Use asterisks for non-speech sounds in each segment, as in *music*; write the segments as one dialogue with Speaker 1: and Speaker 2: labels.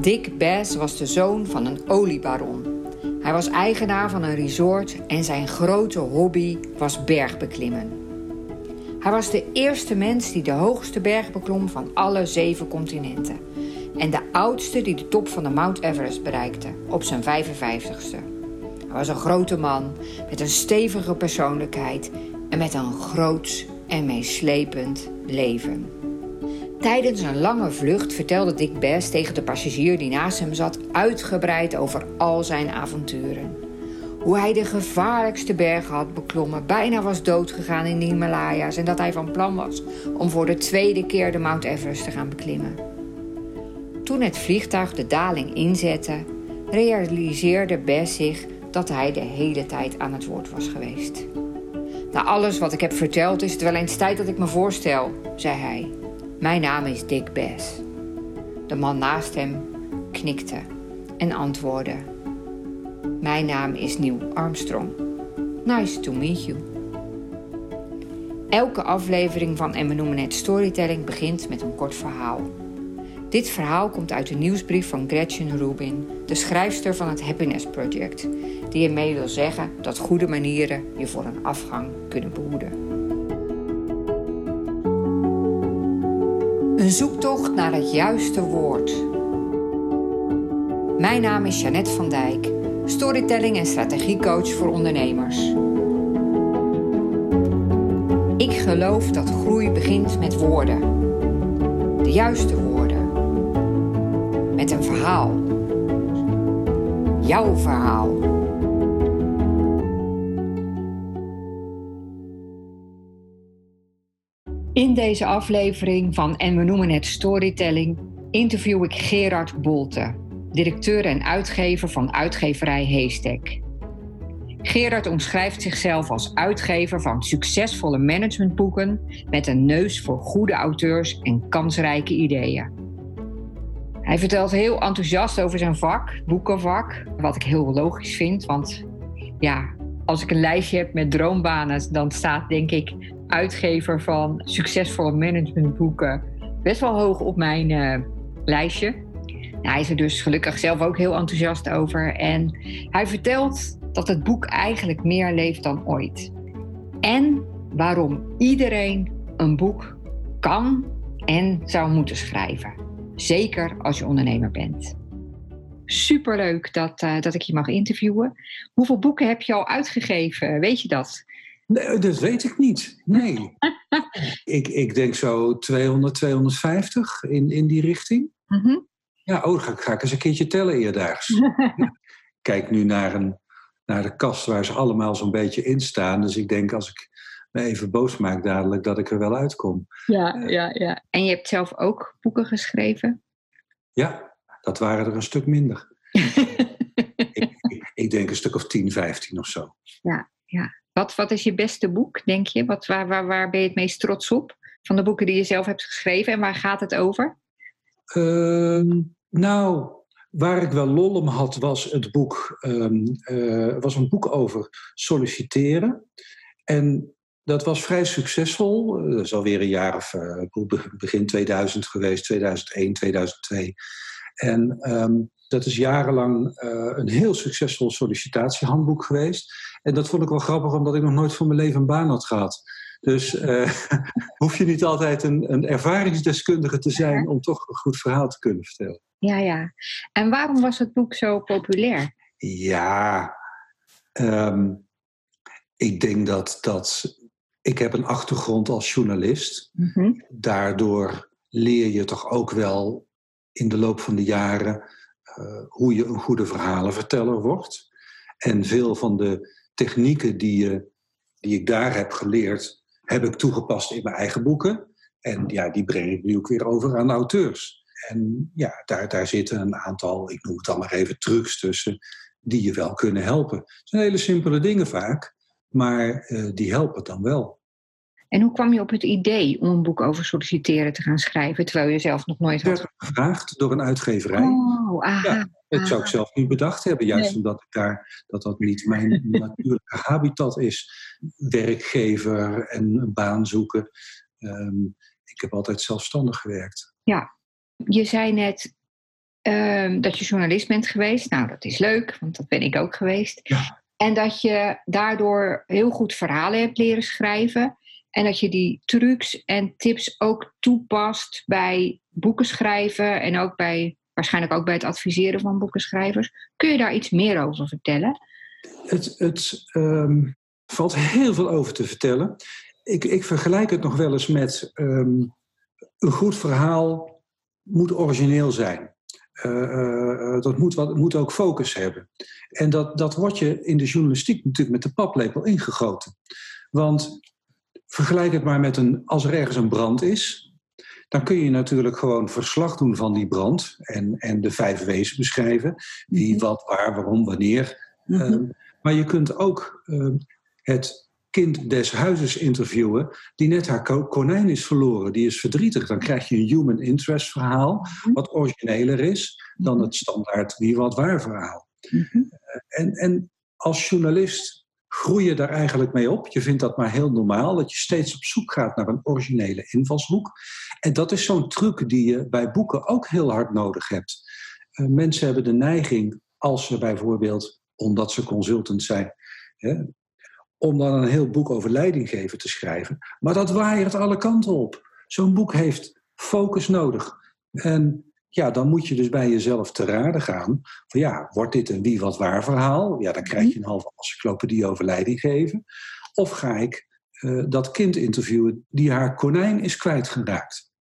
Speaker 1: Dick Bass was de zoon van een oliebaron. Hij was eigenaar van een resort en zijn grote hobby was bergbeklimmen. Hij was de eerste mens die de hoogste berg beklom van alle zeven continenten. En de oudste die de top van de Mount Everest bereikte, op zijn 55ste. Hij was een grote man met een stevige persoonlijkheid en met een groots en meeslepend leven. Tijdens een lange vlucht vertelde Dick Bass tegen de passagier die naast hem zat uitgebreid over al zijn avonturen. Hoe hij de gevaarlijkste bergen had beklommen, bijna was doodgegaan in de Himalaya's en dat hij van plan was om voor de tweede keer de Mount Everest te gaan beklimmen. Toen het vliegtuig de daling inzette, realiseerde Bass zich dat hij de hele tijd aan het woord was geweest. Na alles wat ik heb verteld is het wel eens tijd dat ik me voorstel, zei hij. Mijn naam is Dick Bass. De man naast hem knikte en antwoordde. Mijn naam is Neil Armstrong. Nice to meet you. Elke aflevering van En we noemen het Storytelling begint met een kort verhaal. Dit verhaal komt uit de nieuwsbrief van Gretchen Rubin, de schrijfster van het Happiness Project, die ermee wil zeggen dat goede manieren je voor een afgang kunnen behoeden. Een zoektocht naar het juiste woord. Mijn naam is Jeannette van Dijk, storytelling en strategiecoach voor ondernemers. Ik geloof dat groei begint met woorden. De juiste woorden. Met een verhaal. Jouw verhaal. In deze aflevering van En we noemen het Storytelling interview ik Gerard Bolte, directeur en uitgever van uitgeverij Heestek. Gerard omschrijft zichzelf als uitgever van succesvolle managementboeken met een neus voor goede auteurs en kansrijke ideeën. Hij vertelt heel enthousiast over zijn vak, boekenvak, wat ik heel logisch vind, want ja, als ik een lijstje heb met droombanen, dan staat denk ik uitgever van succesvolle managementboeken best wel hoog op mijn uh, lijstje. Nou, hij is er dus gelukkig zelf ook heel enthousiast over. En hij vertelt dat het boek eigenlijk meer leeft dan ooit. En waarom iedereen een boek kan en zou moeten schrijven. Zeker als je ondernemer bent. Superleuk dat, uh, dat ik je mag interviewen. Hoeveel boeken heb je al uitgegeven? Weet je dat?
Speaker 2: Nee, dat weet ik niet. Nee. *laughs* ik, ik denk zo 200, 250 in, in die richting. Mm Ja, oh, ga, ga ik eens een keertje tellen eerdaags. *laughs* Kijk nu naar, een, naar de kast waar ze allemaal zo'n beetje in staan. Dus ik denk als ik me even boos maak dadelijk dat ik er wel uitkom.
Speaker 1: Ja, ja, ja. En je hebt zelf ook boeken geschreven?
Speaker 2: Ja, dat waren er een stuk minder. *laughs* ik, ik, ik, denk een stuk of 10, 15 of zo.
Speaker 1: Ja, ja. Wat, wat is je beste boek, denk je? Wat, waar, waar, waar ben je het meest trots op? Van de boeken die je zelf hebt geschreven en waar gaat het over?
Speaker 2: Uh, nou, waar ik wel lol om had, was het boek. Um, uh, was een boek over solliciteren. En dat was vrij succesvol. Dat is alweer een jaar of uh, begin 2000 geweest, 2001, 2002. En um, dat is jarenlang uh, een heel succesvol sollicitatiehandboek geweest. En dat vond ik wel grappig, omdat ik nog nooit van mijn leven een baan had gehad. Dus uh, *laughs* hoef je niet altijd een, een, ervaringsdeskundige te zijn om toch een goed verhaal te kunnen vertellen.
Speaker 1: Ja, ja. En waarom was het boek zo populair?
Speaker 2: Ja, um, ik denk dat, dat ik heb een achtergrond als journalist. Mm -hmm. Daardoor leer je toch ook wel in de loop van de jaren uh, hoe je een goede verhalenverteller wordt. En veel van de technieken die, uh, die ik daar heb geleerd, heb ik toegepast in mijn eigen boeken. En ja, die breng ik nu ook weer over aan auteurs. En ja, daar, daar zitten een aantal, ik noem het dan maar even trucs tussen, die je wel kunnen helpen. Het zijn hele simpele dingen vaak, maar uh, die helpen dan wel.
Speaker 1: En hoe kwam je op het idee om een boek over solliciteren te gaan schrijven, terwijl je zelf nog nooit had?
Speaker 2: Ik werd gevraagd door een uitgeverij.
Speaker 1: Oh, aha,
Speaker 2: ja, dat zou ik zelf niet bedacht hebben, juist nee. omdat ik daar, dat dat niet mijn *laughs* natuurlijke habitat is. Werkgever en een baan zoeken. Um, ik heb altijd zelfstandig gewerkt.
Speaker 1: Ja, je zei net, ehm, dat je journalist bent geweest. Nou, dat is leuk, want dat ben ik ook geweest.
Speaker 2: Ja.
Speaker 1: En dat je daardoor heel goed verhalen hebt leren schrijven. En dat je die trucs en tips ook toepast bij boeken schrijven en ook bij, waarschijnlijk ook bij het adviseren van boekenschrijvers. Kun je daar iets meer over vertellen?
Speaker 2: Het, het ehm, valt heel veel over te vertellen. Ik, ik vergelijk het nog wel eens met ehm, een goed verhaal moet origineel zijn. Uh, dat moet, wat, moet ook focus hebben. En dat, dat wordt je in de journalistiek natuurlijk met de paplepel ingegoten. Want vergelijk het maar met een, als er ergens een brand is, dan kun je natuurlijk gewoon verslag doen van die brand en, en de vijf wezen beschrijven. Wie, mhm. wat, waar, waarom, wanneer. Mm maar je kunt ook uh, het kind des huizes interviewen die net haar konijn is verloren. Die is verdrietig. Dan krijg je een human interest verhaal, mhm. wat origineler is dan mhm. het standaard wie, wat, waar verhaal. Uh, en, en als journalist groei je daar eigenlijk mee op. Je vindt dat maar heel normaal, dat je steeds op zoek gaat naar een originele invalshoek. En dat is zo'n truc die je bij boeken ook heel hard nodig hebt. Uh, mensen hebben de neiging, als ze bijvoorbeeld, omdat ze consultant zijn, hè, om dan een heel boek over leidinggeven te schrijven. Maar dat waaiert alle kanten op. Zo'n boek heeft focus nodig. En ja, dan moet je dus bij jezelf te raden gaan. Van ja, wordt dit een wie wat waar verhaal? Ja, dan krijg je mhm. een halve encyclopedie over leiding geven. Of ga ik uh, dat kind interviewen die haar konijn is kwijtgeraakt?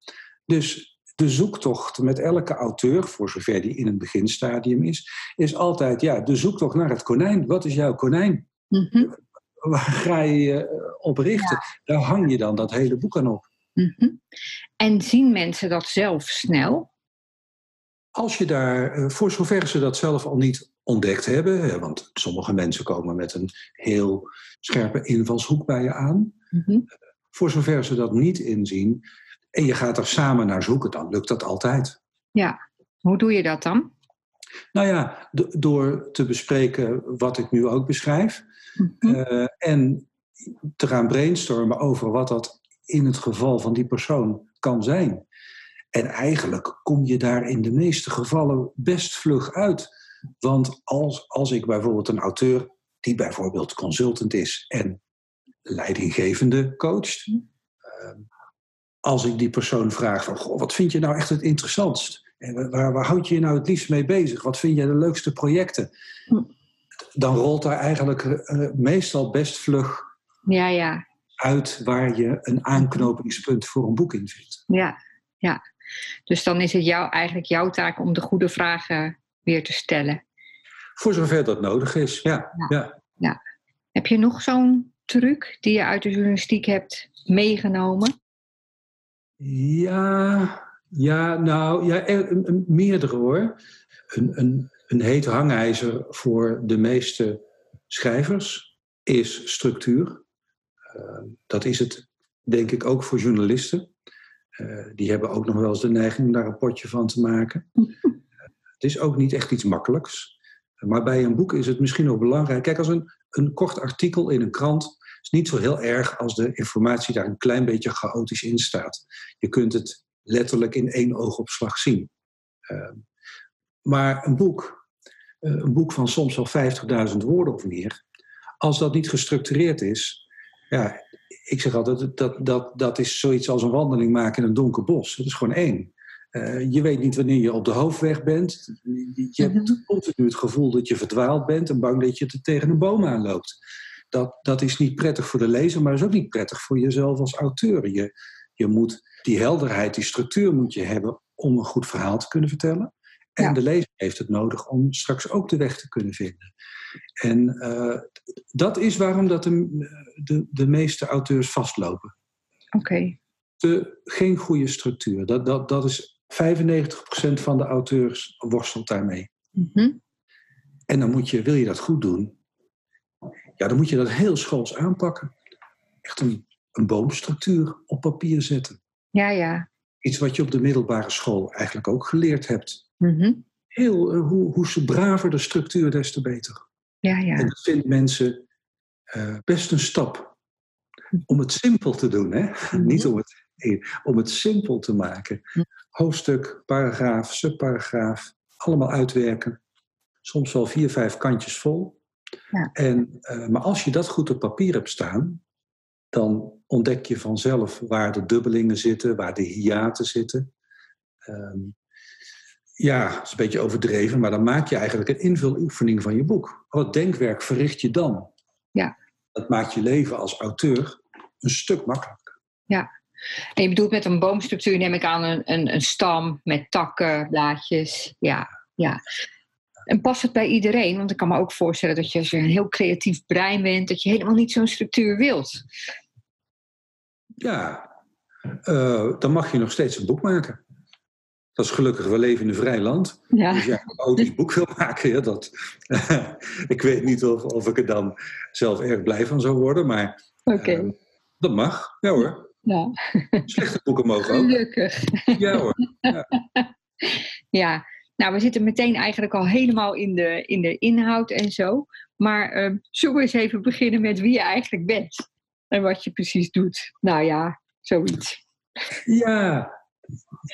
Speaker 2: Dus de zoektocht met elke auteur, voor zover die in een beginstadium is, is altijd ja, de zoektocht naar het konijn. Wat is jouw konijn? Mhm. Waar ga je je op richten? Daar hang je dan dat hele boek aan op.
Speaker 1: Mhm. En zien mensen dat zelf snel?
Speaker 2: Als je daar, eh, voor zover ze dat zelf al niet ontdekt hebben, want sommige mensen komen met een heel scherpe invalshoek bij je aan, mhm. voor zover ze dat niet inzien en je gaat er samen naar zoeken, dan lukt dat altijd.
Speaker 1: Ja, hoe doe je dat dan?
Speaker 2: Nou ja, door te bespreken wat ik nu ook beschrijf mhm. eh, en te gaan brainstormen over wat dat in het geval van die persoon kan zijn. En eigenlijk kom je daar in de meeste gevallen best vlug uit. Want als, als ik bijvoorbeeld een auteur die bijvoorbeeld consultant is en leidinggevende coacht, ehm, als ik die persoon vraag van, goh, wat vind je nou echt het interessantst? En waar, waar houd je je nou het liefst mee bezig? Wat vind jij de leukste projecten? Hm. Dan rolt daar eigenlijk uh, meestal best vlug
Speaker 1: ja, ja.
Speaker 2: uit waar je een aanknopingspunt voor een boek in vindt.
Speaker 1: Ja, ja. Dus dan is het jou, eigenlijk jouw taak om de goede vragen weer te stellen.
Speaker 2: Voor zover dat nodig is, ja. ja.
Speaker 1: ja. Heb je nog zo'n truc die je uit de journalistiek hebt meegenomen?
Speaker 2: Ja, ja nou, ja, meerdere hoor. Een, een, een heet hangijzer voor de meeste schrijvers is structuur. Uh, dat is het, denk ik, ook voor journalisten. Eh, die hebben ook nog wel eens de neiging om daar een potje van te maken. *laughs* het is ook niet echt iets makkelijks. Maar bij een boek is het misschien nog belangrijk. Kijk, als een, een kort artikel in een krant is niet zo heel erg als de informatie daar een klein beetje chaotisch in staat. Je kunt het letterlijk in één oogopslag zien. Uh, maar een boek, uh, een boek van soms wel 50.000 woorden of meer, als dat niet gestructureerd is, ja, ik zeg altijd, dat, dat, dat is zoiets als een wandeling maken in een donker bos. Dat is gewoon één. Uh, je weet niet wanneer je op de hoofdweg bent. Je hebt mhm. continu het gevoel dat je verdwaald bent en bang dat je tegen een boom aanloopt. Dat, dat is niet prettig voor de lezer, maar is ook niet prettig voor jezelf als auteur. Je, je moet die helderheid, die structuur moet je hebben om een goed verhaal te kunnen vertellen. En de lezer heeft het nodig om straks ook de weg te kunnen vinden. En uh, dat is waarom dat de, de, de meeste auteurs vastlopen.
Speaker 1: Oké.
Speaker 2: Geen goede structuur. Dat, dat, dat is 95% van de auteurs worstelt daarmee. Mm En dan moet je, wil je dat goed doen, ja, dan moet je dat heel schools aanpakken. Echt een, een boomstructuur op papier zetten.
Speaker 1: Ja, ja.
Speaker 2: Iets wat je op de middelbare school eigenlijk ook geleerd hebt. Mm Heel, uh, hoe, hoe braver de structuur, des te beter.
Speaker 1: Ja, ja.
Speaker 2: En dat vinden mensen uh, best een stap. Om het simpel te doen, hè? *laughs* Mhm. Niet om het, om het simpel te maken. Mhm. Hoofdstuk, paragraaf, subparagraaf. allemaal uitwerken. Soms wel vier, vijf kantjes vol. Ja. En, uh, maar als je dat goed op papier hebt staan, dan ontdek je vanzelf waar de dubbelingen zitten, waar de hiaten zitten. Um, ja, dat is een beetje overdreven, maar dan maak je eigenlijk een invuloefening van je boek. Wat denkwerk verricht je dan?
Speaker 1: Ja.
Speaker 2: Dat maakt je leven als auteur een stuk makkelijker.
Speaker 1: Ja. En je bedoelt met een boomstructuur neem ik aan een, een, een stam met takken, blaadjes. Ja, ja. En past het bij iedereen? Want ik kan me ook voorstellen dat je als je een heel creatief brein bent, dat je helemaal niet zo'n structuur wilt.
Speaker 2: Ja, uh, dan mag je nog steeds een boek maken. Dat is gelukkig, we leven in een vrij land. Ja. Dus ja, een audisch boek wil maken, ja, dat, *laughs* ik weet niet of, of ik er dan zelf erg blij van zou worden, maar
Speaker 1: okay. uh,
Speaker 2: dat mag, ja hoor.
Speaker 1: Ja.
Speaker 2: Slechte boeken mogen ook.
Speaker 1: Gelukkig.
Speaker 2: Ja hoor. Ja. *laughs*
Speaker 1: ja. nou we zitten meteen eigenlijk al helemaal in de, in de inhoud en zo. Maar zullen we eens even beginnen met wie je eigenlijk bent? En wat je precies doet. Nou ja, zoiets.
Speaker 2: Ja,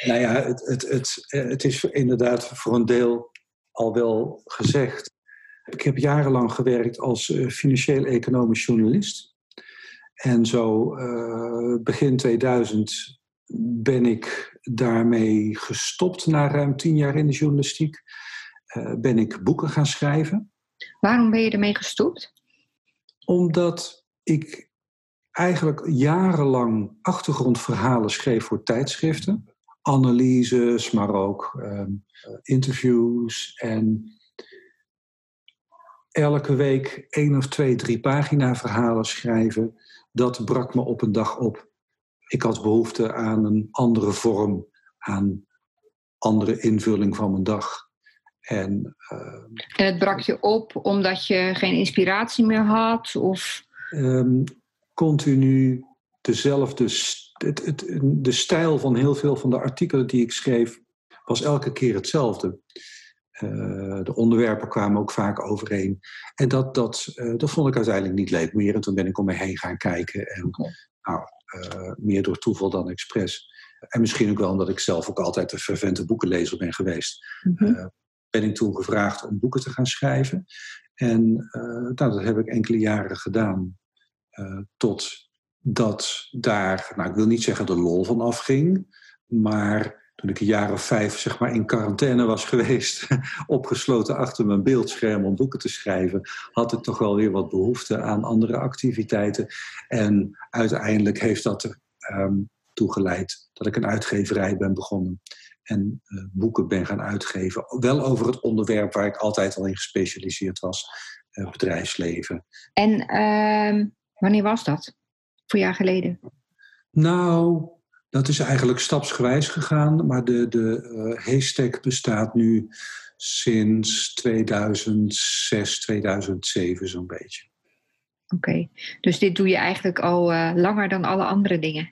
Speaker 2: nou ja, het, het, het, het is inderdaad voor een deel al wel gezegd. Ik heb jarenlang gewerkt als eh, financieel-economisch journalist. En zo uh, begin 2000 ben ik daarmee gestopt na ruim tien jaar in de journalistiek. Uh, ben ik boeken gaan schrijven.
Speaker 1: Waarom ben je ermee gestopt?
Speaker 2: Omdat ik eigenlijk jarenlang achtergrondverhalen schreef voor tijdschriften. Analyses, maar ook ehm, interviews. En elke week één of twee, drie pagina verhalen schrijven. Dat brak me op een dag op. Ik had behoefte aan een andere vorm, aan andere invulling van mijn dag. En,
Speaker 1: uh, en het brak je op omdat je geen inspiratie meer had? Of?
Speaker 2: Um, continu dezelfde. Het, het, de stijl van heel veel van de artikelen die ik schreef was elke keer hetzelfde. Uh, de onderwerpen kwamen ook vaak overeen. En dat, dat, uh, dat vond ik uiteindelijk niet leuk meer. En toen ben ik om me heen gaan kijken. En, nou, uh, meer door toeval dan expres. En misschien ook wel omdat ik zelf ook altijd een fervente boekenlezer ben geweest. Mm -hmm. ben ik toen gevraagd om boeken te gaan schrijven. En nou, dat heb ik enkele jaren gedaan. Uh, tot dat daar, nou ik wil niet zeggen de lol van afging, maar toen ik een jaar of vijf zeg maar, in quarantaine was *laughs* geweest, opgesloten achter mijn beeldscherm om boeken te schrijven, had ik toch wel weer wat behoefte aan andere activiteiten. En uiteindelijk heeft dat er um, geleid dat ik een uitgeverij ben begonnen en uh, boeken ben gaan uitgeven. Wel over het onderwerp waar ik altijd al in gespecialiseerd was, uh, bedrijfsleven.
Speaker 1: En uh, Wanneer was dat? Voor jaar geleden?
Speaker 2: Nou, dat is eigenlijk stapsgewijs gegaan. Maar de, de uh, Haystack bestaat nu sinds 2006, 2007 zo'n beetje.
Speaker 1: Oké, dus dit doe je eigenlijk al uh, langer dan alle andere dingen?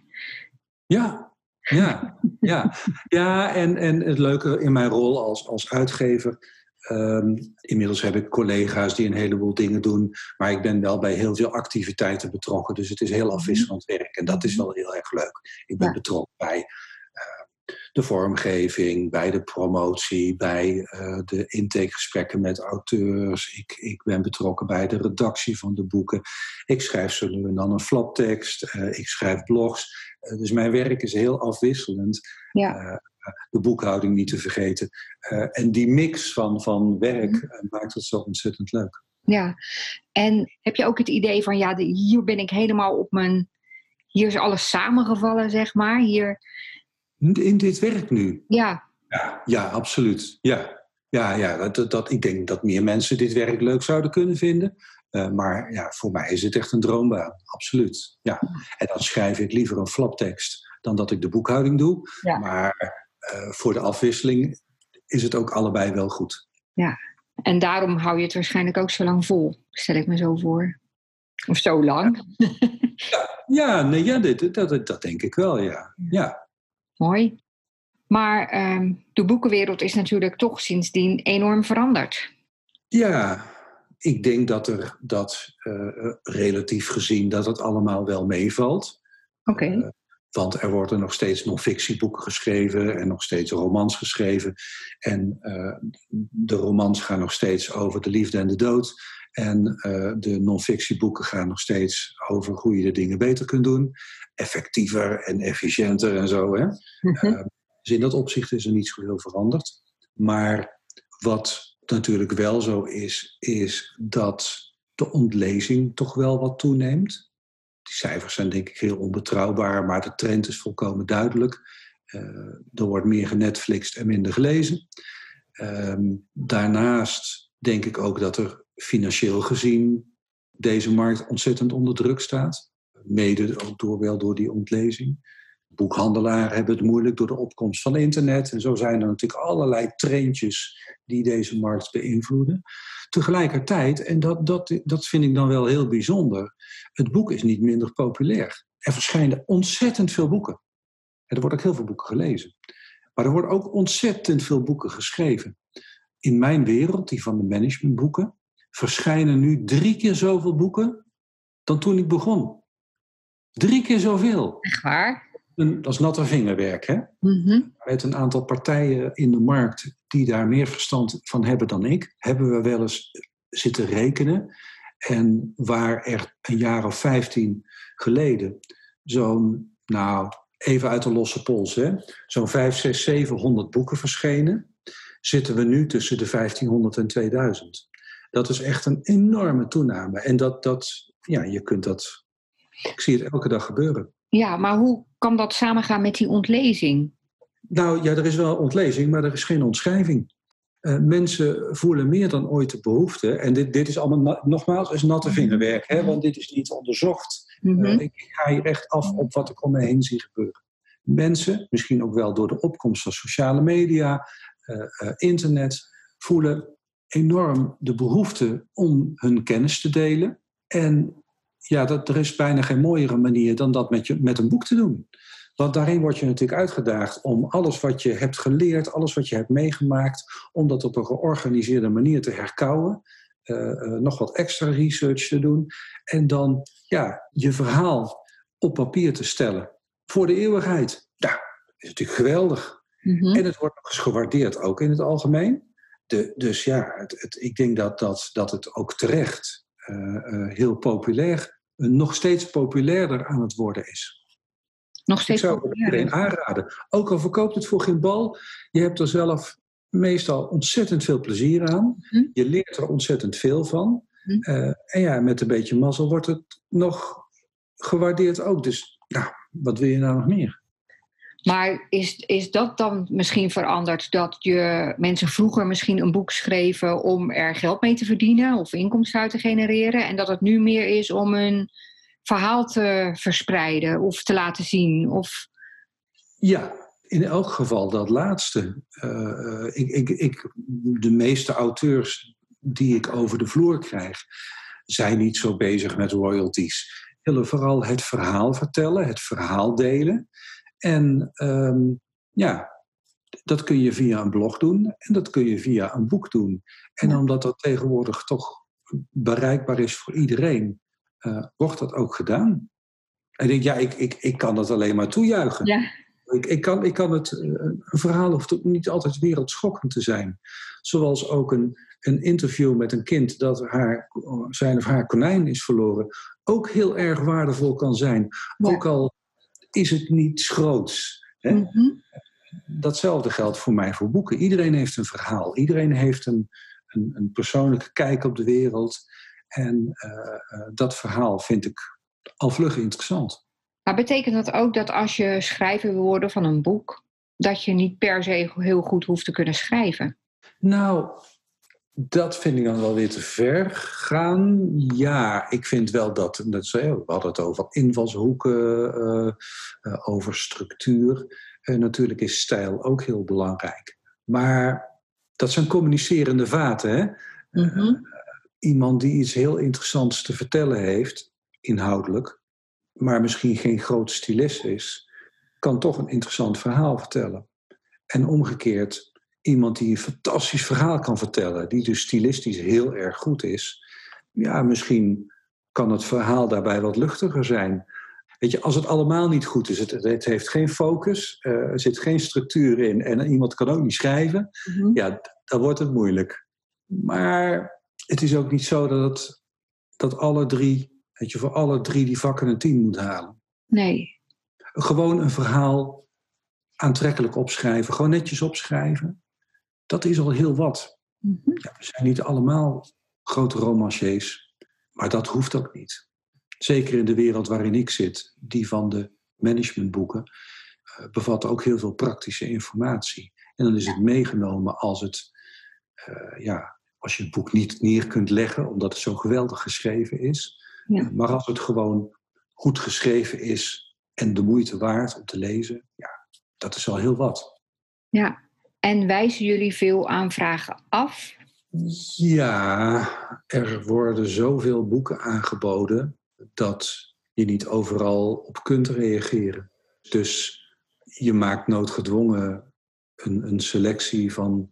Speaker 2: Ja, ja, ja. ja en, en het leuke in mijn rol als, als uitgever Um, inmiddels heb ik collega's die een heleboel dingen doen, maar ik ben wel bij heel veel activiteiten betrokken. Dus het is heel mhm. afwisselend werk en dat is wel heel erg leuk. Ik ben ja. betrokken bij uh, de vormgeving, bij de promotie, bij uh, de intakegesprekken met auteurs. Ik, ik ben betrokken bij de redactie van de boeken. Ik schrijf zo nu en dan een flaptekst. Uh, ik schrijf blogs. dus mijn werk is heel afwisselend.
Speaker 1: Ja
Speaker 2: de boekhouding niet te vergeten. Uh, en die mix van, van werk uh, maakt het zo ontzettend leuk.
Speaker 1: Ja, en heb je ook het idee van, ja, hier ben ik helemaal op mijn... Hier is alles samengevallen, zeg maar. Hier...
Speaker 2: In dit werk nu?
Speaker 1: Ja.
Speaker 2: Ja, ja absoluut. Ja, ja, ja dat, dat, ik denk dat meer mensen dit werk leuk zouden kunnen vinden. Uh, maar ja, voor mij is het echt een droombaan. Absoluut. Ja. En dan schrijf ik liever een flaptekst dan dat ik de boekhouding doe.
Speaker 1: Ja.
Speaker 2: Maar voor de afwisseling is het ook allebei wel goed.
Speaker 1: Ja, en daarom hou je het waarschijnlijk ook zo lang vol, stel ik me zo voor. Of zo lang.
Speaker 2: Ja, *laughs* ja, nee, ja dit, dat, dat denk ik wel, ja. ja.
Speaker 1: Mooi. Maar um, de boekenwereld is natuurlijk toch sindsdien enorm veranderd.
Speaker 2: Ja, ik denk dat er dat uh, relatief gezien dat het allemaal wel meevalt.
Speaker 1: Oké. Okay. Uh,
Speaker 2: Want er worden nog steeds non-fictieboeken geschreven en nog steeds romans geschreven. En uh, de romans gaan nog steeds over de liefde en de dood. En uh, de non-fictieboeken gaan nog steeds over hoe je de dingen beter kunt doen. Effectiever en efficiënter en zo. Hè? Mhm. Uh, dus in dat opzicht is er niet zo heel veranderd. Maar wat natuurlijk wel zo is, is dat de ontlezing toch wel wat toeneemt. Die cijfers zijn denk ik heel onbetrouwbaar, maar de trend is volkomen duidelijk. Uh, er wordt meer genetflixt en minder gelezen. Uh, daarnaast denk ik ook dat er financieel gezien deze markt ontzettend onder druk staat. Mede ook door, wel door die ontlezing. Boekhandelaren hebben het moeilijk door de opkomst van internet. En zo zijn er natuurlijk allerlei trendjes die deze markt beïnvloeden. Tegelijkertijd, en dat, dat, dat vind ik dan wel heel bijzonder, het boek is niet minder populair. Er verschijnen ontzettend veel boeken. En er worden ook heel veel boeken gelezen. Maar er worden ook ontzettend veel boeken geschreven. In mijn wereld, die van de managementboeken, verschijnen nu drie keer zoveel boeken dan toen ik begon. Drie keer zoveel.
Speaker 1: Echt waar?
Speaker 2: Dat is natte vingerwerk, hè? Mm Met een aantal partijen in de markt die daar meer verstand van hebben dan ik, hebben we wel eens zitten rekenen. En waar er een jaar of vijftien geleden zo'n, nou, even uit de losse pols, hè, zo'n 5, 6, 700 boeken verschenen, zitten we nu tussen de 1500 en 2000. Dat is echt een enorme toename. En dat, dat ja, je kunt dat, ik zie het elke dag gebeuren.
Speaker 1: Ja, maar hoe kan dat samengaan met die ontlezing?
Speaker 2: Nou ja, er is wel ontlezing, maar er is geen ontschrijving. Uh, mensen voelen meer dan ooit de behoefte. En dit, dit is allemaal, nogmaals, is natte mhm. vingerwerk, hè, want dit is niet onderzocht. Mm ik ga hier echt af op wat ik om me heen zie gebeuren. Mensen, misschien ook wel door de opkomst van sociale media, uh, internet, voelen enorm de behoefte om hun kennis te delen. En ja, dat, er is bijna geen mooiere manier dan dat met, je, met een boek te doen. Want daarin word je natuurlijk uitgedaagd om alles wat je hebt geleerd, alles wat je hebt meegemaakt, om dat op een georganiseerde manier te herkauwen. Uh, uh, nog wat extra research te doen. En dan ja, je verhaal op papier te stellen voor de eeuwigheid. Ja, dat is natuurlijk geweldig. Mhm. En het wordt nog eens gewaardeerd, ook in het algemeen. De, dus ja, het, het, ik denk dat, dat, dat het ook terecht heel populair, nog steeds populairder aan het worden is.
Speaker 1: Nog steeds
Speaker 2: ik zou het iedereen aanraden. Ook al verkoopt het voor geen bal, je hebt er zelf meestal ontzettend veel plezier aan. Hm? Je leert er ontzettend veel van. Hm? Uh, en ja, met een beetje mazzel wordt het nog gewaardeerd ook. Dus nou, wat wil je nou nog meer?
Speaker 1: Maar is, is dat dan misschien veranderd dat je mensen vroeger misschien een boek schreven om er geld mee te verdienen of inkomsten uit te genereren en dat het nu meer is om een verhaal te verspreiden of te laten zien? Of...
Speaker 2: Ja, in elk geval dat laatste. Uh, ik, ik, ik, de meeste auteurs die ik over de vloer krijg, zijn niet zo bezig met royalties. Willen vooral het verhaal vertellen, het verhaal delen. En um, ja, dat kun je via een blog doen en dat kun je via een boek doen. En omdat dat tegenwoordig toch bereikbaar is voor iedereen, uh, wordt dat ook gedaan. En ik, ja, ik, ik, ik kan dat alleen maar toejuichen. Ja. Ik, ik, kan, ik kan het, eh, een verhaal hoeft niet altijd wereldschokkend te zijn. Zoals ook een, een interview met een kind dat haar, zijn of haar konijn is verloren, ook heel erg waardevol kan zijn. Ook al is het niet groots. Hè? Mhm. Datzelfde geldt voor mij voor boeken. Iedereen heeft een verhaal. Iedereen heeft een, een, een persoonlijke kijk op de wereld. En uh, uh, dat verhaal vind ik al vlug interessant.
Speaker 1: Maar betekent dat ook dat als je schrijver wil worden van een boek, dat je niet per se heel goed hoeft te kunnen schrijven?
Speaker 2: Nou, dat vind ik dan wel weer te ver gaan. Ja, ik vind wel dat, we hadden het over invalshoeken, uh, over structuur. Uh, natuurlijk is stijl ook heel belangrijk. Maar dat zijn communicerende vaten. Hè? Mm iemand die iets heel interessants te vertellen heeft, inhoudelijk, maar misschien geen groot stylist is, kan toch een interessant verhaal vertellen. En omgekeerd, iemand die een fantastisch verhaal kan vertellen, die dus stilistisch heel erg goed is, ja, misschien kan het verhaal daarbij wat luchtiger zijn. Weet je, als het allemaal niet goed is, het, het heeft geen focus, uh, er zit geen structuur in en iemand kan ook niet schrijven, mhm. ja, dan wordt het moeilijk. Maar het is ook niet zo dat, het, dat alle drie, weet je, voor alle drie die vakken een tien moet halen.
Speaker 1: Nee.
Speaker 2: Gewoon een verhaal aantrekkelijk opschrijven, gewoon netjes opschrijven, dat is al heel wat. Mhm. ja, we zijn niet allemaal grote romanciers, maar dat hoeft ook niet. Zeker in de wereld waarin ik zit, die van de managementboeken, uh, bevat ook heel veel praktische informatie. En dan is het meegenomen als het, uh, ja, als je het boek niet neer kunt leggen, omdat het zo geweldig geschreven is. Ja. Maar als het gewoon goed geschreven is en de moeite waard om te lezen, ja, dat is al heel wat.
Speaker 1: Ja, en wijzen jullie veel aanvragen af?
Speaker 2: Ja, er worden zoveel boeken aangeboden dat je niet overal op kunt reageren. Dus je maakt noodgedwongen een, een selectie van,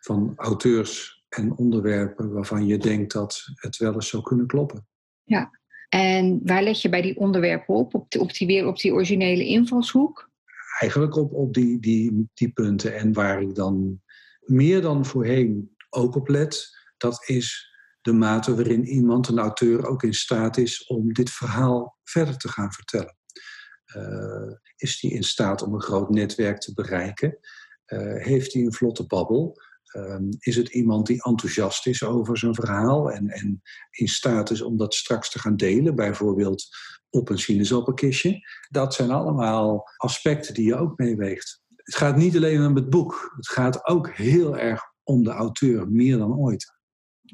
Speaker 2: van auteurs en onderwerpen waarvan je denkt dat het wel eens zou kunnen kloppen.
Speaker 1: Ja, en waar let je bij die onderwerpen op? Op, die, op die, weer op die originele invalshoek?
Speaker 2: Eigenlijk op, op die, die, die punten. En waar ik dan meer dan voorheen ook op let, dat is de mate waarin iemand, een auteur, ook in staat is om dit verhaal verder te gaan vertellen. Uh, is hij in staat om een groot netwerk te bereiken? Uh, heeft hij een vlotte babbel? Um, is het iemand die enthousiast is over zijn verhaal en, en in staat is om dat straks te gaan delen, bijvoorbeeld op een sinaasappelkistje? Dat zijn allemaal aspecten die je ook meeweegt. Het gaat niet alleen om het boek, het gaat ook heel erg om de auteur, meer dan ooit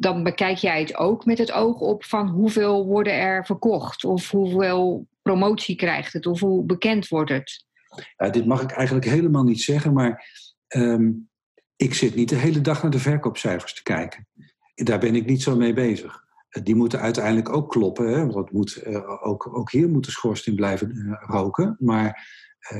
Speaker 1: dan bekijk jij het ook met het oog op van hoeveel worden er verkocht of hoeveel promotie krijgt het of hoe bekend wordt het.
Speaker 2: Ja, dit mag ik eigenlijk helemaal niet zeggen, maar ehm, ik zit niet de hele dag naar de verkoopcijfers te kijken. Daar ben ik niet zo mee bezig. Die moeten uiteindelijk ook kloppen, hè? want moet, uh, ook, ook hier moet de schoorsteen blijven uh, roken. Maar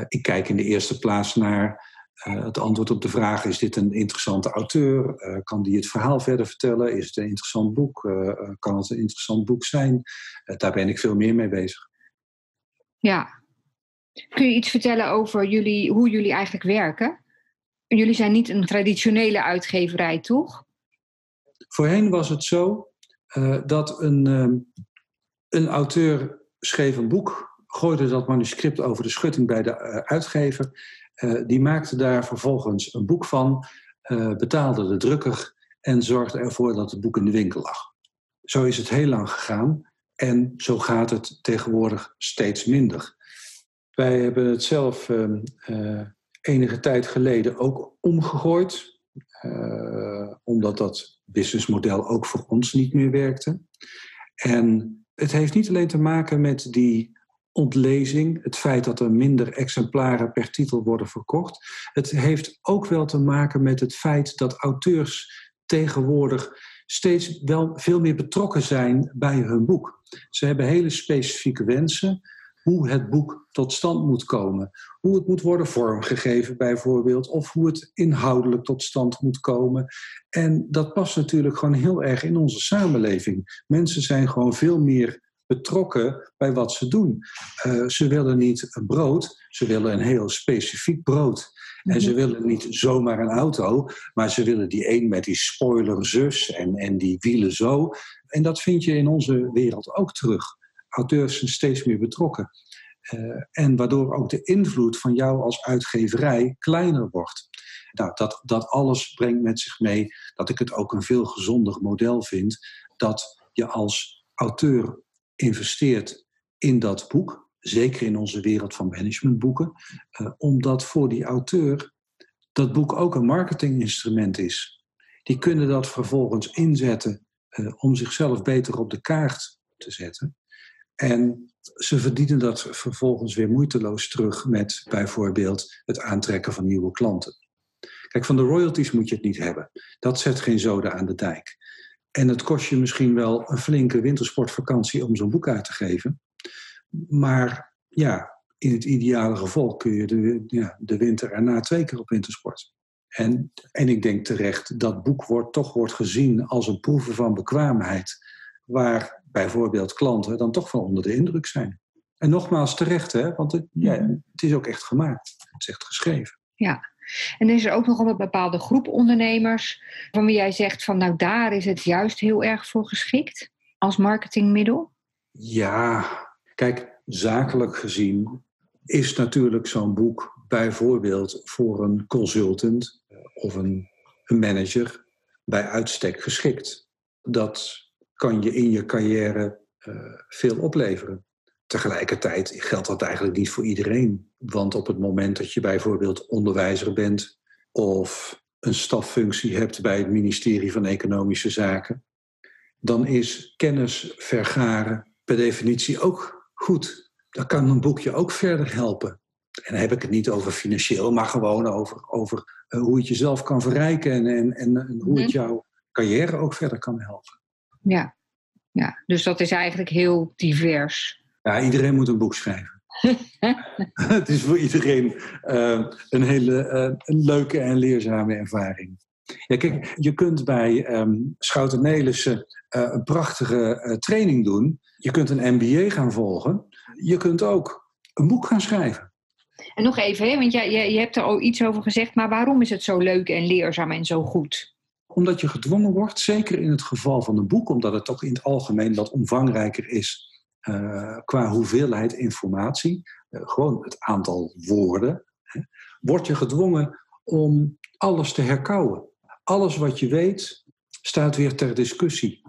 Speaker 2: ik kijk in de eerste plaats naar het antwoord op de vraag: is dit een interessante auteur? Kan die het verhaal verder vertellen? Is het een interessant boek? Kan het een interessant boek zijn? daar ben ik veel meer mee bezig.
Speaker 1: Ja. Kun je iets vertellen over jullie, hoe jullie eigenlijk werken? Jullie zijn niet een traditionele uitgeverij, toch?
Speaker 2: Voorheen was het zo dat een, een auteur schreef een boek, gooide dat manuscript over de schutting bij de uitgever uh, die maakte daar vervolgens een boek van, betaalde de drukker en zorgde ervoor dat het boek in de winkel lag. Zo is het heel lang gegaan en zo gaat het tegenwoordig steeds minder. Wij hebben het zelf uh, enige tijd geleden ook omgegooid, omdat dat businessmodel ook voor ons niet meer werkte. En het heeft niet alleen te maken met die ontlezing, het feit dat er minder exemplaren per titel worden verkocht. Het heeft ook wel te maken met het feit dat auteurs tegenwoordig steeds wel veel meer betrokken zijn bij hun boek. Ze hebben hele specifieke wensen hoe het boek tot stand moet komen. Hoe het moet worden vormgegeven bijvoorbeeld, of hoe het inhoudelijk tot stand moet komen. En dat past natuurlijk gewoon heel erg in onze samenleving. Mensen zijn gewoon veel meer betrokken bij wat ze doen. Uh, ze willen niet een brood, ze willen een heel specifiek brood. En ze mhm. willen niet zomaar een auto, maar ze willen die een met die spoiler zus en, en die wielen zo. En dat vind je in onze wereld ook terug. Auteurs zijn steeds meer betrokken. Uh, en waardoor ook de invloed van jou als uitgeverij kleiner wordt. Nou, dat, dat alles brengt met zich mee dat ik het ook een veel gezonder model vind. Dat je als auteur investeert in dat boek, zeker in onze wereld van managementboeken, uh, omdat voor die auteur dat boek ook een marketinginstrument is. Die kunnen dat vervolgens inzetten uh, om zichzelf beter op de kaart te zetten. En ze verdienen dat vervolgens weer moeiteloos terug met bijvoorbeeld het aantrekken van nieuwe klanten. Kijk, van de royalties moet je het niet hebben. Dat zet geen zoden aan de dijk. En het kost je misschien wel een flinke wintersportvakantie om zo'n boek uit te geven. Maar ja, in het ideale geval kun je de, ja, de winter erna twee keer op wintersport. En, en ik denk terecht, dat boek wordt toch wordt gezien als een proeven van bekwaamheid. Waar bijvoorbeeld klanten dan toch wel onder de indruk zijn. En nogmaals terecht, hè? want het, ja, het is ook echt gemaakt. Het is echt geschreven.
Speaker 1: Ja, en is er ook nog een bepaalde groep ondernemers van wie jij zegt van nou daar is het juist heel erg voor geschikt als marketingmiddel?
Speaker 2: Ja, kijk, zakelijk gezien is natuurlijk zo'n boek bijvoorbeeld voor een consultant eh, of een, een manager bij uitstek geschikt. Dat kan je in je carrière uh, veel opleveren. Tegelijkertijd geldt dat eigenlijk niet voor iedereen. Want op het moment dat je bijvoorbeeld onderwijzer bent of een staffunctie hebt bij het ministerie van Economische Zaken, dan is kennis vergaren per definitie ook goed. Dan kan een boekje ook verder helpen. En dan heb ik het niet over financieel, maar gewoon over, over uh, hoe het jezelf kan verrijken en, en, en hoe het mhm. jouw carrière ook verder kan helpen.
Speaker 1: Ja. ja, dus dat is eigenlijk heel divers.
Speaker 2: Ja, iedereen moet een boek schrijven. *laughs* het is voor iedereen uh, een hele uh, een leuke en leerzame ervaring. Ja, kijk, je kunt bij um, Schouten Nelissen uh, een prachtige training doen. Je kunt een MBA gaan volgen. Je kunt ook een boek gaan schrijven.
Speaker 1: En nog even, hè, want je, je, je hebt er al iets over gezegd, maar waarom is het zo leuk en leerzaam en zo goed?
Speaker 2: Omdat je gedwongen wordt, zeker in het geval van een boek, omdat het toch in het algemeen wat omvangrijker is uh, qua hoeveelheid informatie, uh, gewoon het aantal woorden, hè, word je gedwongen om alles te herkouwen. Alles wat je weet staat weer ter discussie.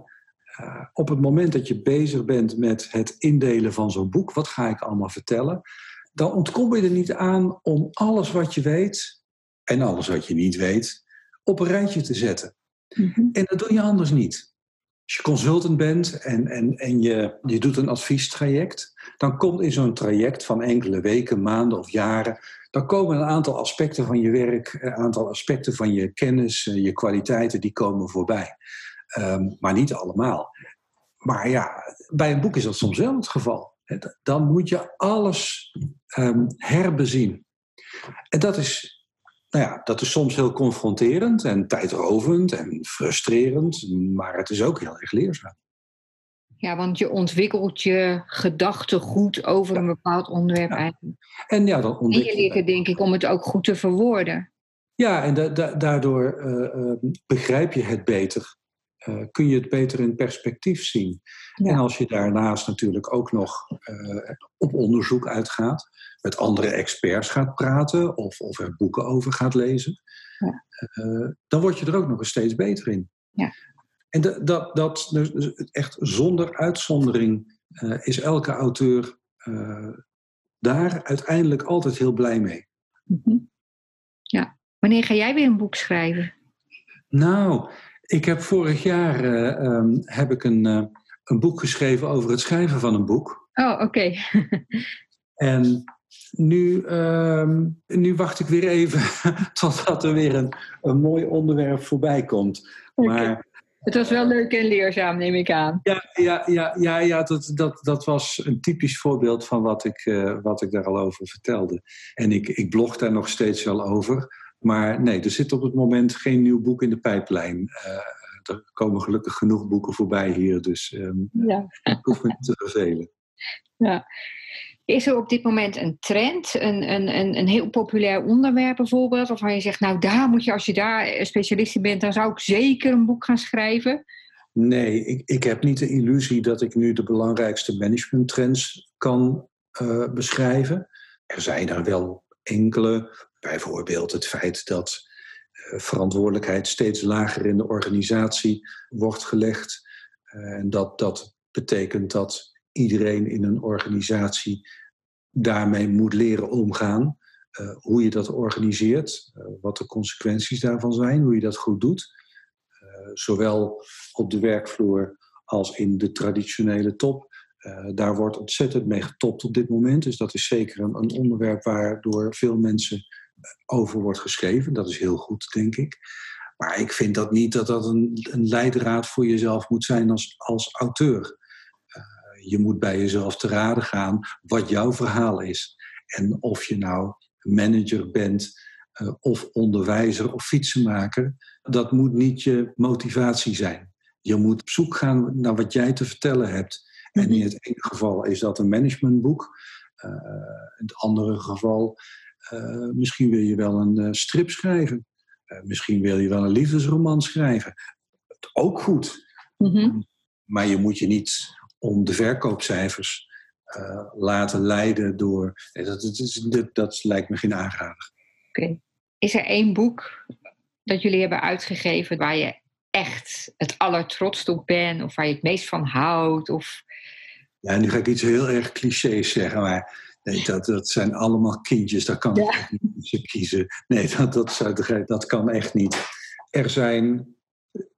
Speaker 2: Uh, op het moment dat je bezig bent met het indelen van zo'n boek, wat ga ik allemaal vertellen, dan ontkom je er niet aan om alles wat je weet en alles wat je niet weet op een rijtje te zetten. Mm -hmm. En dat doe je anders niet. Als je consultant bent en, en, en je, je doet een adviestraject, dan komt in zo'n traject van enkele weken, maanden of jaren, dan komen een aantal aspecten van je werk, een aantal aspecten van je kennis, eh, je kwaliteiten, die komen voorbij. Um, maar niet allemaal. Maar ja, bij een boek is dat soms wel het geval. Dan moet je alles um, herbezien. En dat is nou ja, dat is soms heel confronterend en tijdrovend en frustrerend, maar het is ook heel erg leerzaam.
Speaker 1: Ja, want je ontwikkelt je gedachten goed over een bepaald onderwerp ja. eigenlijk. En, ja, dan ontdek je, leert het denk ik om het ook goed te verwoorden.
Speaker 2: Ja, en da da daardoor uh, uh, begrijp je het beter. Uh, kun je het beter in perspectief zien. Ja. En als je daarnaast natuurlijk ook nog op onderzoek uitgaat, met andere experts gaat praten of, of er boeken over gaat lezen, ja. uh, dan word je er ook nog eens steeds beter in. Ja. En dat, dat, dat dus, dus echt zonder uitzondering is elke auteur daar uiteindelijk altijd heel blij mee. Mm
Speaker 1: -hmm. Ja. Wanneer ga jij weer een boek schrijven?
Speaker 2: Nou, ik heb vorig jaar um, heb ik een, een boek geschreven over het schrijven van een boek.
Speaker 1: Oh, oké. Okay. *laughs*
Speaker 2: en nu, uh, nu wacht ik weer even *laughs* totdat er weer een, een mooi onderwerp voorbij komt. Maar,
Speaker 1: het was wel leuk en leerzaam, neem ik aan.
Speaker 2: Ja, ja, ja, ja, ja dat, dat, dat was een typisch voorbeeld van wat ik, uh, wat ik daar al over vertelde. En ik, ik blog daar nog steeds wel over. Maar nee, er zit op het moment geen nieuw boek in de pijplijn. Uh, er komen gelukkig genoeg boeken voorbij hier, dus um, ja. ik hoef me niet te vervelen. *laughs*
Speaker 1: Ja. Is er op dit moment een trend, een, een, een, heel populair onderwerp bijvoorbeeld, waarvan je zegt, nou daar moet je, als je daar specialist in bent, dan zou ik zeker een boek gaan schrijven?
Speaker 2: Nee, ik, ik heb niet de illusie dat ik nu de belangrijkste managementtrends kan uh, beschrijven. Er zijn er wel enkele, bijvoorbeeld het feit dat uh, verantwoordelijkheid steeds lager in de organisatie wordt gelegd. Uh, en dat dat betekent dat iedereen in een organisatie daarmee moet leren omgaan. Uh, hoe je dat organiseert, wat de consequenties daarvan zijn, hoe je dat goed doet. Zowel op de werkvloer als in de traditionele top. daar wordt ontzettend mee getopt op dit moment. Dus dat is zeker een, een onderwerp waar door veel mensen over wordt geschreven. Dat is heel goed, denk ik. Maar ik vind dat niet dat dat een, een leidraad voor jezelf moet zijn als, als auteur je moet bij jezelf te raden gaan wat jouw verhaal is. En of je nou manager bent, uh, of onderwijzer of fietsenmaker, dat moet niet je motivatie zijn. Je moet op zoek gaan naar wat jij te vertellen hebt. En in het ene geval is dat een managementboek. Uh, in het andere geval, misschien wil je wel een uh, strip schrijven. misschien wil je wel een liefdesroman schrijven. Ook goed. Mm-hmm. Maar je moet je niet om de verkoopcijfers laten leiden door. Dat, dat, dat, dat, lijkt me geen aanrader.
Speaker 1: Oké. Is er één boek dat jullie hebben uitgegeven waar je echt het allertrotst op bent of waar je het meest van houdt? Of...
Speaker 2: Ja, nu ga ik iets heel erg clichés zeggen, maar nee, dat, dat zijn allemaal kindjes, daar kan ik echt niet kiezen. Nee, *laughs* dat, dat, dat kan echt niet. Er zijn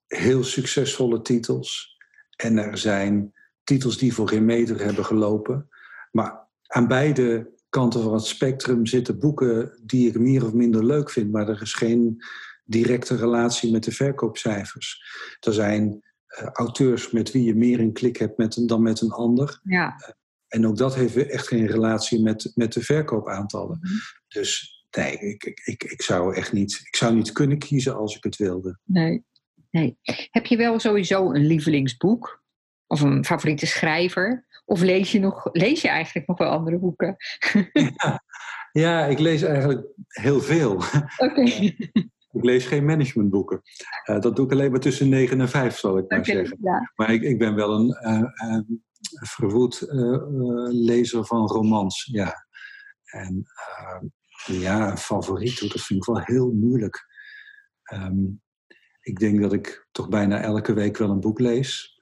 Speaker 2: heel succesvolle titels en er zijn titels die voor geen meter hebben gelopen. Maar aan beide kanten van het spectrum zitten boeken die ik meer of minder leuk vind, maar er is geen directe relatie met de verkoopcijfers. Er zijn uh, auteurs met wie je meer een klik hebt met, dan met een ander.
Speaker 1: Ja.
Speaker 2: En ook dat heeft echt geen relatie met, met de verkoopaantallen. Mm -hmm. Dus nee, ik, ik, ik, ik, zou echt niet, ik zou niet kunnen kiezen als ik het wilde.
Speaker 1: Nee. nee. Heb je wel sowieso een lievelingsboek? Of een favoriete schrijver? Of lees je, nog, lees je eigenlijk nog wel andere boeken? *laughs*
Speaker 2: ja, ja, ik lees eigenlijk heel veel.
Speaker 1: Oké. *laughs*
Speaker 2: Ik lees geen managementboeken. Uh, dat doe ik alleen maar tussen 9 en 5, zal ik maar zeggen.
Speaker 1: Ja.
Speaker 2: Maar ik, ik, ben wel een uh, uh, verwoed lezer van romans, ja. En ja, een favoriet, dat vind ik wel heel moeilijk. Um, ik denk dat ik toch bijna elke week wel een boek lees.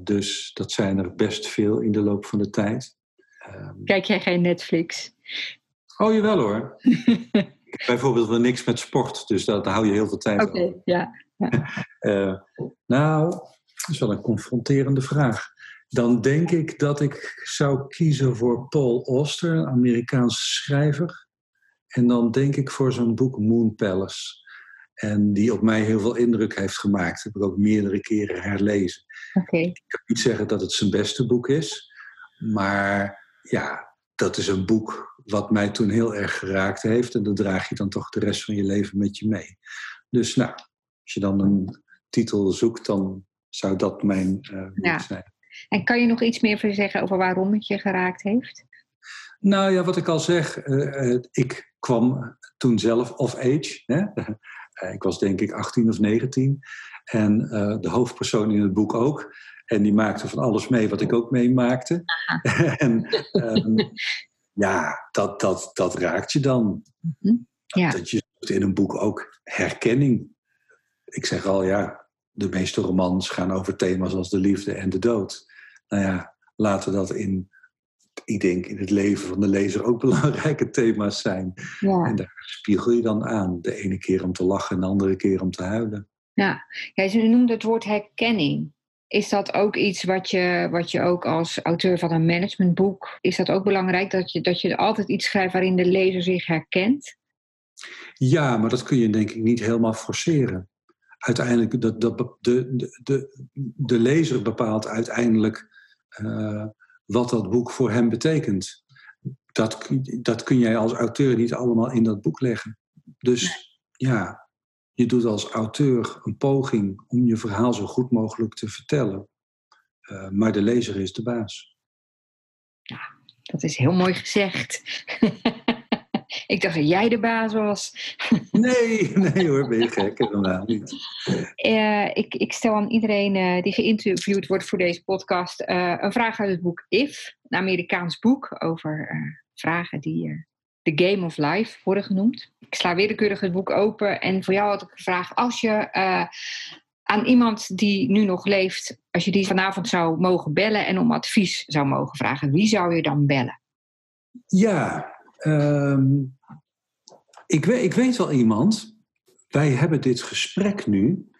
Speaker 2: dus dat zijn er best veel in de loop van de tijd.
Speaker 1: Um, Kijk jij geen Netflix?
Speaker 2: Oh, jawel hoor. *laughs* bijvoorbeeld wel niks met sport, dus daar hou je heel veel tijd
Speaker 1: Oké, okay, ja. ja.
Speaker 2: uh, *laughs* nou, dat is wel een confronterende vraag. Dan denk ik dat ik zou kiezen voor Paul Auster, een Amerikaanse schrijver. En dan denk ik voor zijn boek Moon Palace. En die op mij heel veel indruk heeft gemaakt. Dat heb ik ook meerdere keren herlezen.
Speaker 1: Okay.
Speaker 2: Ik kan niet zeggen dat het zijn beste boek is. Maar ja, dat is een boek wat mij toen heel erg geraakt heeft. En dat draag je dan toch de rest van je leven met je mee. Dus nou, als je dan een titel zoekt, dan zou dat mijn uh, ja. zijn.
Speaker 1: En kan je nog iets meer zeggen over waarom het je geraakt heeft?
Speaker 2: Nou ja, wat ik al zeg, uh, ik kwam toen zelf of age. Hè? ik was denk ik 18 of 19. En de hoofdpersoon in het boek ook. En die maakte van alles mee wat ik ook meemaakte. *laughs* en um, ja, dat, dat, dat raakt je dan.
Speaker 1: Mm-hmm. Ja.
Speaker 2: Dat je in een boek ook herkenning. Ik zeg al, ja, de meeste romans gaan over thema's als de liefde en de dood. Nou ja, laten dat in, ik denk, in het leven van de lezer ook *laughs* belangrijke thema's zijn.
Speaker 1: Ja.
Speaker 2: En daar spiegel je dan aan. De ene keer om te lachen en de andere keer om te huilen.
Speaker 1: Ja, jij noemde het woord herkenning. Is dat ook iets wat je, wat je ook als auteur van een managementboek, is dat ook belangrijk dat je, dat je altijd iets schrijft waarin de lezer zich herkent?
Speaker 2: Ja, maar dat kun je denk ik niet helemaal forceren. Uiteindelijk, dat, dat, de, de, de, de lezer bepaalt uiteindelijk uh, wat dat boek voor hem betekent. Dat, dat kun jij als auteur niet allemaal in dat boek leggen. Dus ja, je doet als auteur een poging om je verhaal zo goed mogelijk te vertellen. Uh, maar de lezer is de baas.
Speaker 1: Ja, dat is heel mooi gezegd. *laughs* ik dacht dat jij de baas was. *laughs*
Speaker 2: nee, nee hoor, ben je gek, helemaal niet.
Speaker 1: Uh, ik, ik, stel aan iedereen uh, die geïnterviewd wordt voor deze podcast een vraag uit het boek If, een Amerikaans boek over vragen die The Game of Life worden genoemd. Ik sla willekeurig het boek open en voor jou had ik gevraagd: als je uh, aan iemand die nu nog leeft, als je die vanavond zou mogen bellen en om advies zou mogen vragen, wie zou je dan bellen?
Speaker 2: Ja, um, ik, weet, ik weet wel iemand. Wij hebben dit gesprek nu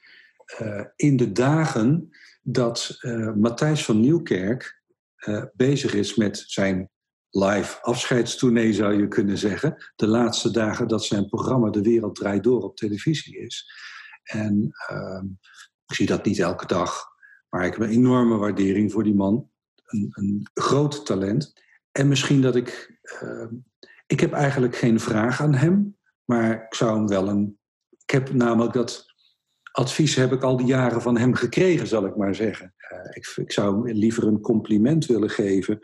Speaker 2: uh, in de dagen dat uh, Matthijs van Nieuwkerk bezig is met zijn live afscheidstournee zou je kunnen zeggen. De laatste dagen dat zijn programma De Wereld Draait Door op televisie is. En uh, ik zie dat niet elke dag, maar ik heb een enorme waardering voor die man. Een, een groot talent. En misschien dat ik. Uh, ik heb eigenlijk geen vraag aan hem, maar ik zou hem wel een. Ik heb namelijk dat advies heb ik al die jaren van hem gekregen, zal ik maar zeggen. Uh, ik, ik, zou liever een compliment willen geven.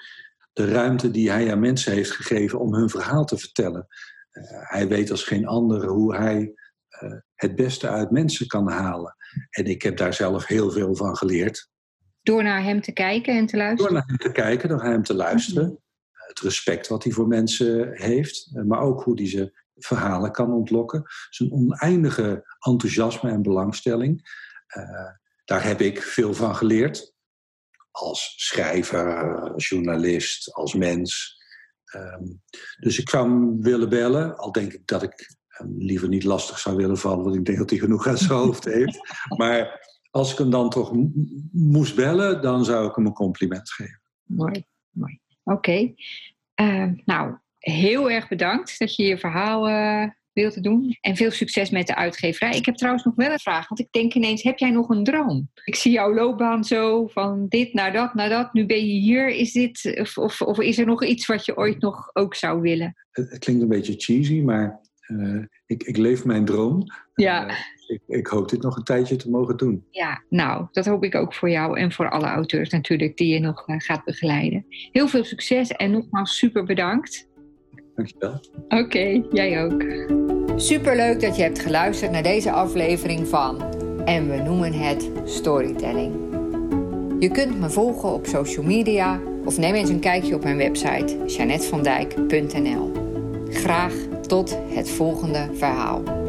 Speaker 2: De ruimte die hij aan mensen heeft gegeven om hun verhaal te vertellen. Uh, hij weet als geen ander hoe hij uh, het beste uit mensen kan halen. En ik heb daar zelf heel veel van geleerd.
Speaker 1: Door naar hem te kijken en te luisteren?
Speaker 2: Door naar hem te kijken, door naar hem te luisteren. Mhm. Het respect wat hij voor mensen heeft, maar ook hoe hij ze verhalen kan ontlokken. Zijn oneindige enthousiasme en belangstelling. Uh, daar heb ik veel van geleerd. Als schrijver, journalist, als mens. Um, dus ik zou hem willen bellen, al denk ik dat ik hem liever niet lastig zou willen vallen, want ik denk dat hij genoeg aan zijn hoofd heeft. *laughs* Maar als ik hem dan toch moest bellen, dan zou ik hem een compliment geven.
Speaker 1: Mooi, mooi. Oké. Okay. Uh, nou, heel erg bedankt dat je je verhaal uh, wilt doen. En veel succes met de uitgeverij. Ik heb trouwens nog wel een vraag, want ik denk ineens, heb jij nog een droom? Ik zie jouw loopbaan zo van dit naar dat naar dat. Nu ben je hier. Is dit, of, of, of is er nog iets wat je ooit nog ook zou willen?
Speaker 2: Het, het klinkt een beetje cheesy, maar uh, ik, ik leef mijn droom.
Speaker 1: Ja.
Speaker 2: Uh, ik, ik, hoop dit nog een tijdje te mogen doen.
Speaker 1: Ja, nou, dat hoop ik ook voor jou en voor alle auteurs natuurlijk die je nog uh, gaat begeleiden. Heel veel succes en nogmaals super bedankt.
Speaker 2: Dankjewel.
Speaker 1: Oké, okay, jij ook. Superleuk dat je hebt geluisterd naar deze aflevering van En we noemen het Storytelling. Je kunt me volgen op social media of neem eens een kijkje op mijn website janetvandijk.nl. Graag tot het volgende verhaal.